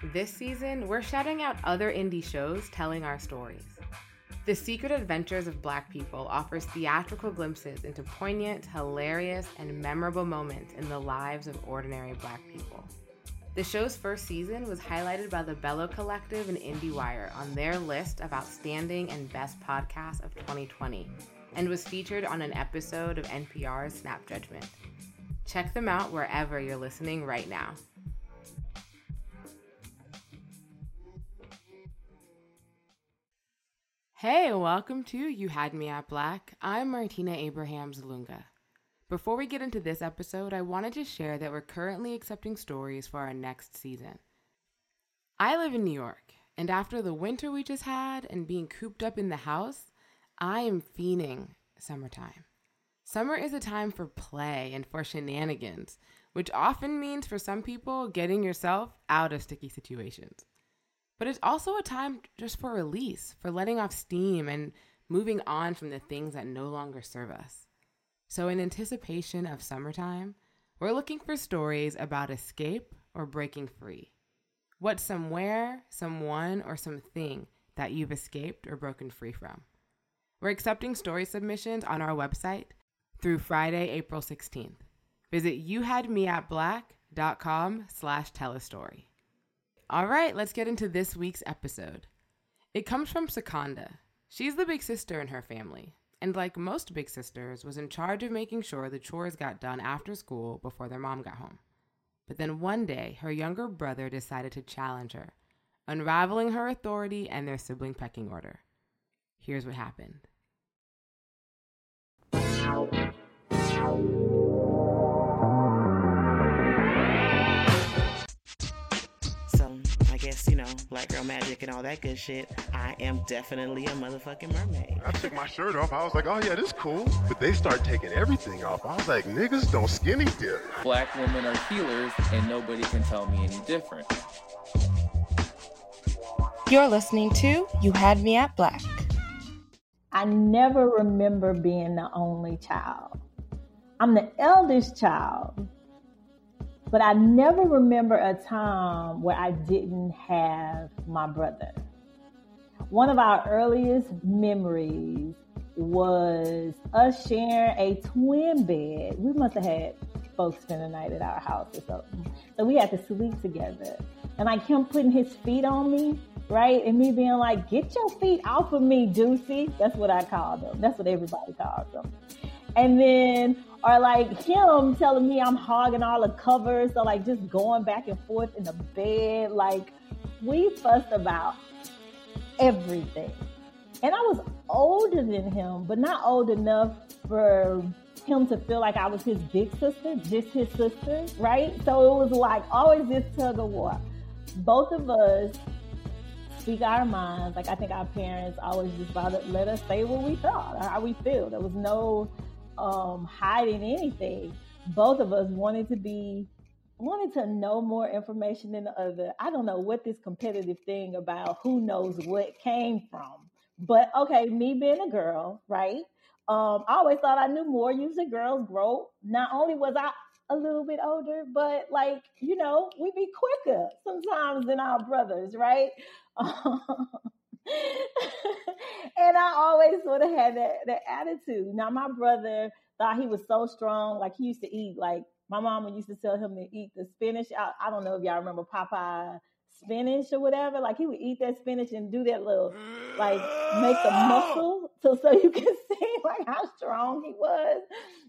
This season, we're shouting out other indie shows telling our stories. The Secret Adventures of Black People offers theatrical glimpses into poignant, hilarious, and memorable moments in the lives of ordinary Black people. The show's first season was highlighted by the Bello Collective and IndieWire on their list of outstanding and best podcasts of 2020 and was featured on an episode of NPR's Snap Judgment. Check them out wherever you're listening right now. Hey, welcome to You Had Me at Black. I'm Martina Abrahams Lunga. Before we get into this episode, I wanted to share that we're currently accepting stories for our next season. I live in New York, and after the winter we just had and being cooped up in the house, I am fiending summertime. Summer is a time for play and for shenanigans, which often means for some people getting yourself out of sticky situations. But it's also a time just for release, for letting off steam and moving on from the things that no longer serve us. So, in anticipation of summertime, we're looking for stories about escape or breaking free. What's somewhere, someone, or something that you've escaped or broken free from? We're accepting story submissions on our website through Friday, April 16th. Visit youhadmeatblack.com slash tell a story. All right, let's get into this week's episode. It comes from Sakanda. She's the big sister in her family, and like most big sisters, was in charge of making sure the chores got done after school before their mom got home. But then one day, her younger brother decided to challenge her, unraveling her authority and their sibling pecking order. Here's what happened. Know, black girl magic and all that good shit, I am definitely a motherfucking mermaid. I took my shirt off. I was like, oh yeah, this cool. But they start taking everything off. I was like, niggas don't skinny dip. Black women are healers and nobody can tell me any different. You're listening to You Had Me at Black. I never remember being the only child. I'm the eldest child, but I never remember a time where I didn't have my brother. One of our earliest memories was us sharing a twin bed. We must have had folks spend the night at our house or something. So we had to sleep together. And like him putting his feet on me, right? And me being like, get your feet off of me, Deucey. That's what I called them. That's what everybody calls them. And then or like him telling me I'm hogging all the covers, so like just going back and forth in the bed. Like we fussed about everything. And I was older than him, but not old enough for him to feel like I was his big sister, just his sister, right? So it was like always this tug of war. Both of us speak our minds. Like I think our parents always just let us say what we thought, how we feel. There was no um, hiding anything. Both of us wanted to be wanted to know more information than the other. I don't know what this competitive thing about who knows what came from. But okay, me being a girl, right? Um, I always thought I knew more. Usually girls grow. Not only was I a little bit older, but like, you know, we be quicker sometimes than our brothers, right? and I always sort of had that, that attitude. Now, my brother thought he was so strong. Like, he used to eat, like, my mama used to tell him to eat the spinach. I, I don't know if y'all remember Popeye spinach or whatever. Like, he would eat that spinach and do that little, like, make the muscle so, so you can see, like, how strong he was.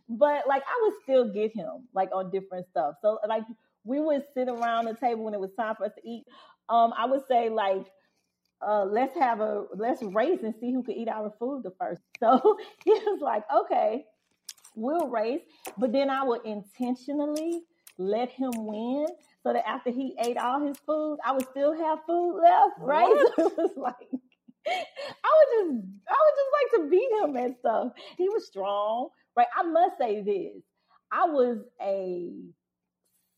But, like, I would still get him, like, on different stuff. So, like, we would sit around the table when it was time for us to eat. Um, I would say, like, uh, let's have a let's race and see who can eat our food the first. So he was like, okay, we'll race, but then I would intentionally let him win so that after he ate all his food, I would still have food left, right? So it was like I would just I would just like to beat him and stuff. He was strong, right? I must say this. I was a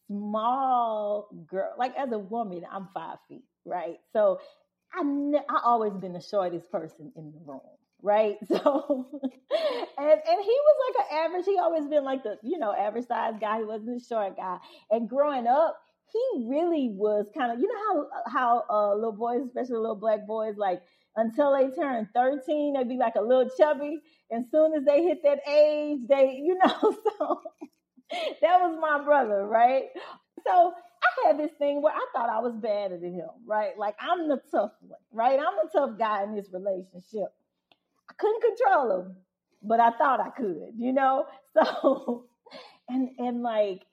small girl. Like as a woman, I'm five feet, right? So I ne- I always been the shortest person in the room, right? So, and and he was like an average. He always been like the you know average size guy. He wasn't a short guy. And growing up, he really was kind of, you know how how uh, little boys, especially little black boys, like until they turn 13, they'd be like a little chubby. And soon as they hit that age, they, you know, so that was my brother, right? So I had this thing where I thought I was better than him, right? Like I'm the tough one, right? I'm the tough guy in this relationship. I couldn't control him, but I thought I could, you know? So and and like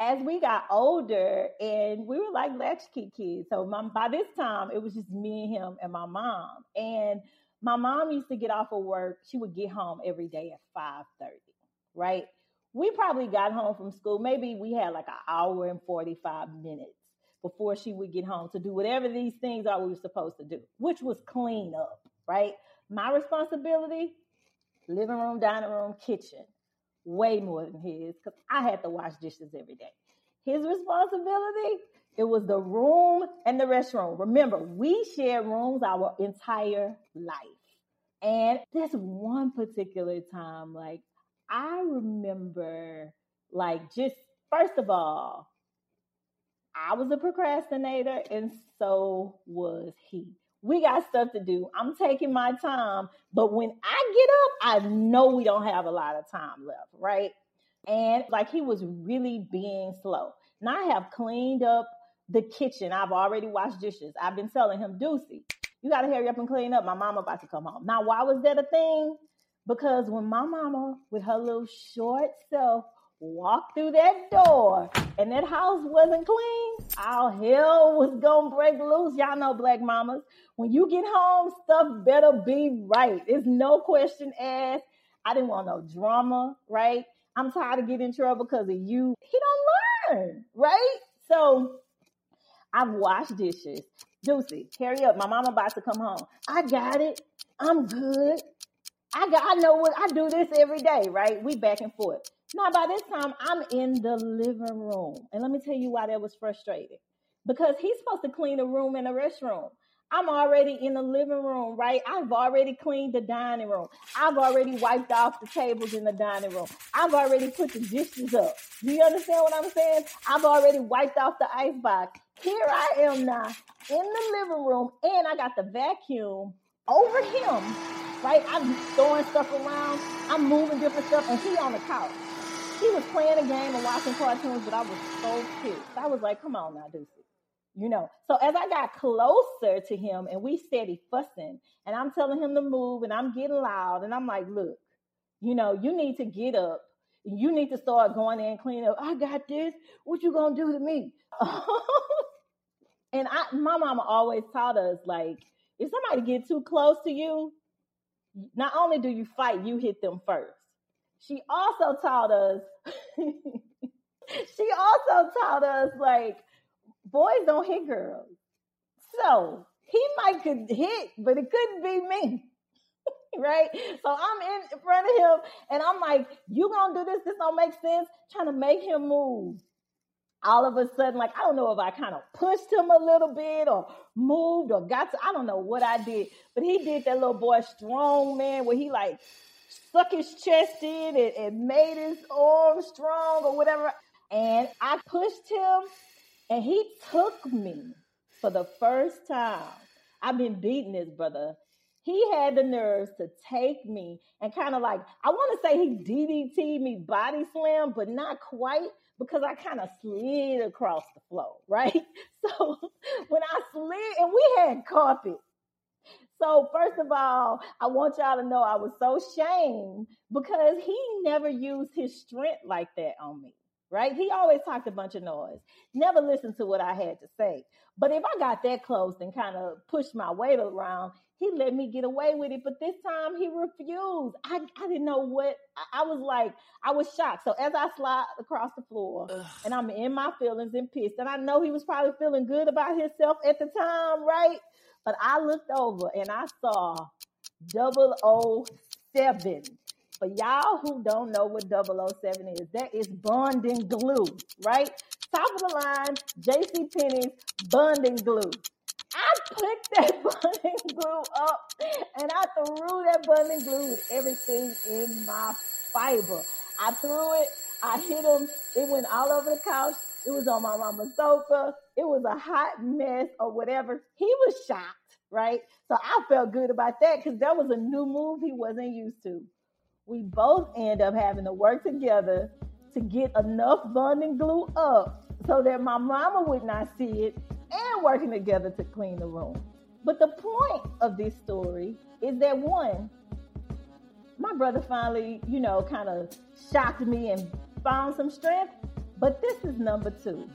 as we got older and we were like latchkey kids. So my, by this time it was just me and him and my mom. And my mom used to get off of work. She would get home every day at 5:30, right? We probably got home from school. Maybe we had like an hour and 45 minutes before she would get home to do whatever these things are we were supposed to do, which was clean up, right? My responsibility, living room, dining room, kitchen way more than his because I had to wash dishes every day. His responsibility, it was the room and the restroom. Remember, we shared rooms our entire life. And this one particular time, like, I remember, like, just first of all, I was a procrastinator, and so was he. We got stuff to do. I'm taking my time. But when I get up, I know we don't have a lot of time left, right? And like he was really being slow. Now I have cleaned up the kitchen. I've already washed dishes. I've been telling him, Deucey, you got to hurry up and clean up. My mom about to come home. Now, why was that a thing? Because when my mama, with her little short self, walked through that door and that house wasn't clean, all hell was gonna break loose. Y'all know black mamas. When you get home, stuff better be right. There's no question asked. I didn't want no drama, right? I'm tired of getting in trouble because of you. He don't learn, right? So I've washed dishes. Deucey, hurry up. My mama about to come home. I got it. I'm good. I got I know what I do this every day, right? We back and forth. Now, by this time, I'm in the living room. And let me tell you why that was frustrating. Because he's supposed to clean the room and the restroom. I'm already in the living room, right? I've already cleaned the dining room. I've already wiped off the tables in the dining room. I've already put the dishes up. Do you understand what I'm saying? I've already wiped off the icebox. Here I am now in the living room, and I got the vacuum over him, right? I'm throwing stuff around. I'm moving different stuff, and he on the couch. He was playing a game and watching cartoons, but I was so pissed. I was like, come on now, Deuce. You know, so as I got closer to him and we steady fussing, and I'm telling him to move, and I'm getting loud, and I'm like, look, you know, you need to get up. You need to start going in and clean up. I got this. What you gonna do to me? and I, my mama always taught us like, if somebody get too close to you, not only do you fight, you hit them first. She also taught us. she also taught us like boys don't hit girls. So he might could hit, but it couldn't be me. right? So I'm in front of him and I'm like, you gonna do this? This don't make sense. Trying to make him move. All of a sudden, like, I don't know if I kind of pushed him a little bit or moved or got to, I don't know what I did, but he did that little boy strong man where he like stuck his chest in and, and made his arm strong or whatever. And I pushed him and he took me for the first time. I've been beating this brother. He had the nerves to take me and kind of like, I want to say he DDT me body slam, but not quite because I kind of slid across the floor, right? So when I slid, and we had carpet. So first of all, I want y'all to know I was so shamed because he never used his strength like that on me right? He always talked a bunch of noise, never listened to what I had to say. But if I got that close and kind of pushed my weight around, he let me get away with it. But this time he refused. I, I didn't know what, I, I was like, I was shocked. So as I slide across the floor Ugh. and I'm in my feelings and pissed, and I know he was probably feeling good about himself at the time, right? But I looked over and I saw 007 for y'all who don't know what 007 is, that is bonding glue, right? Top of the line, JC Penney's bonding glue. I picked that bonding glue up and I threw that bonding glue with everything in my fiber. I threw it, I hit him, it went all over the couch, It was on my mama's sofa. It was a hot mess or whatever. He was shocked, right? So I felt good about that because that was a new move he wasn't used to. We both end up having to work together to get enough bonding glue up so that my mama would not see it and working together to clean the room. But the point of this story is that one, my brother finally, you know, kind of shocked me and found some strength. But this is number two.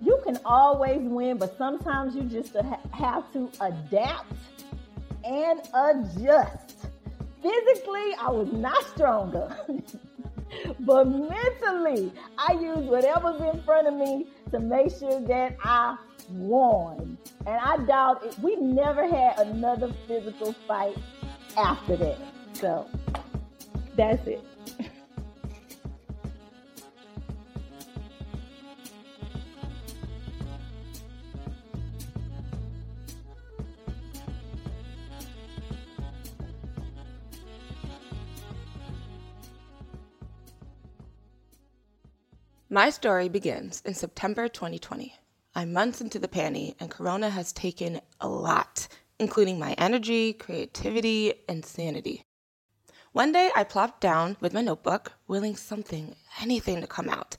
You can always win, but sometimes you just have to adapt and adjust. Physically, I was not stronger. but mentally, I used whatever's in front of me to make sure that I won. And I doubt it. We never had another physical fight after that. So that's it. My story begins in September 2020. I'm months into the panty, and Corona has taken a lot, including my energy, creativity, and sanity. One day, I plopped down with my notebook, willing something, anything to come out.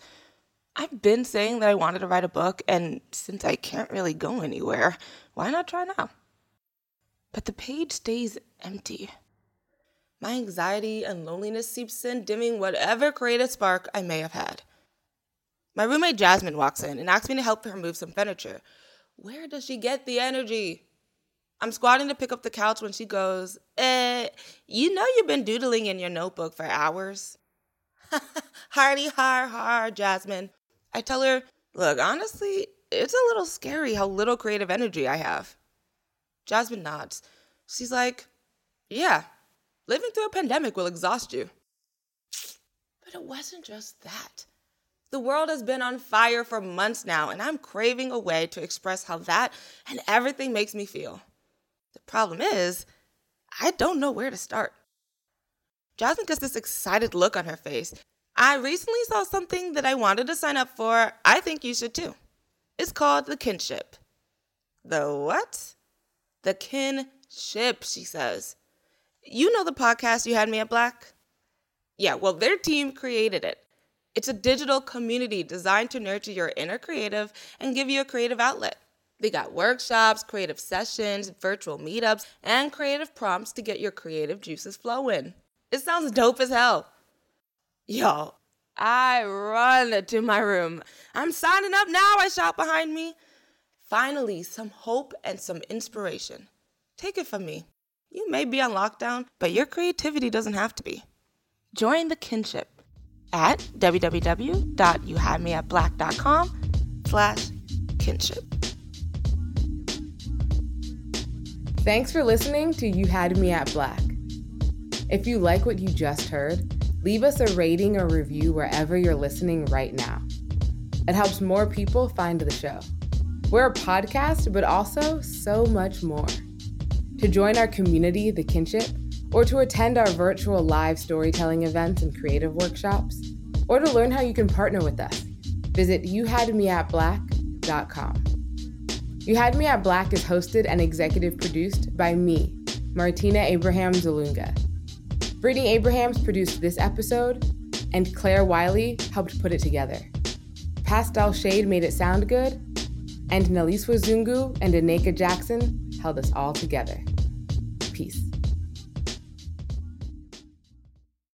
I've been saying that I wanted to write a book, and since I can't really go anywhere, why not try now? But the page stays empty. My anxiety and loneliness seeps in, dimming whatever creative spark I may have had. My roommate Jasmine walks in and asks me to help her move some furniture. Where does she get the energy? I'm squatting to pick up the couch when she goes, Eh, you know you've been doodling in your notebook for hours. Hardy har har, Jasmine. I tell her, Look, honestly, it's a little scary how little creative energy I have. Jasmine nods. She's like, Yeah, living through a pandemic will exhaust you. But it wasn't just that. The world has been on fire for months now, and I'm craving a way to express how that and everything makes me feel. The problem is, I don't know where to start. Jasmine gets this excited look on her face. I recently saw something that I wanted to sign up for. I think you should too. It's called The Kinship. The what? The Kinship, she says. You know the podcast You Had Me at Black? Yeah, well, their team created it. It's a digital community designed to nurture your inner creative and give you a creative outlet. They got workshops, creative sessions, virtual meetups, and creative prompts to get your creative juices flowing. It sounds dope as hell. Yo, I run to my room. I'm signing up now, I shout behind me. Finally, some hope and some inspiration. Take it from me. You may be on lockdown, but your creativity doesn't have to be. Join the kinship at www.youhadmeatblack.com slash kinship. Thanks for listening to You Had Me at Black. If you like what you just heard, leave us a rating or review wherever you're listening right now. It helps more people find the show. We're a podcast, but also so much more. To join our community, The Kinship, or to attend our virtual live storytelling events and creative workshops, or to learn how you can partner with us, visit youhadmeatblack.com. You Had Me at Black is hosted and executive produced by me, Martina Abrahams Lunga. Brittany Abrahams produced this episode, and Claire Wiley helped put it together. Pastel Shade made it sound good, and Naliswa Zungu and Aneka Jackson held us all together. Peace.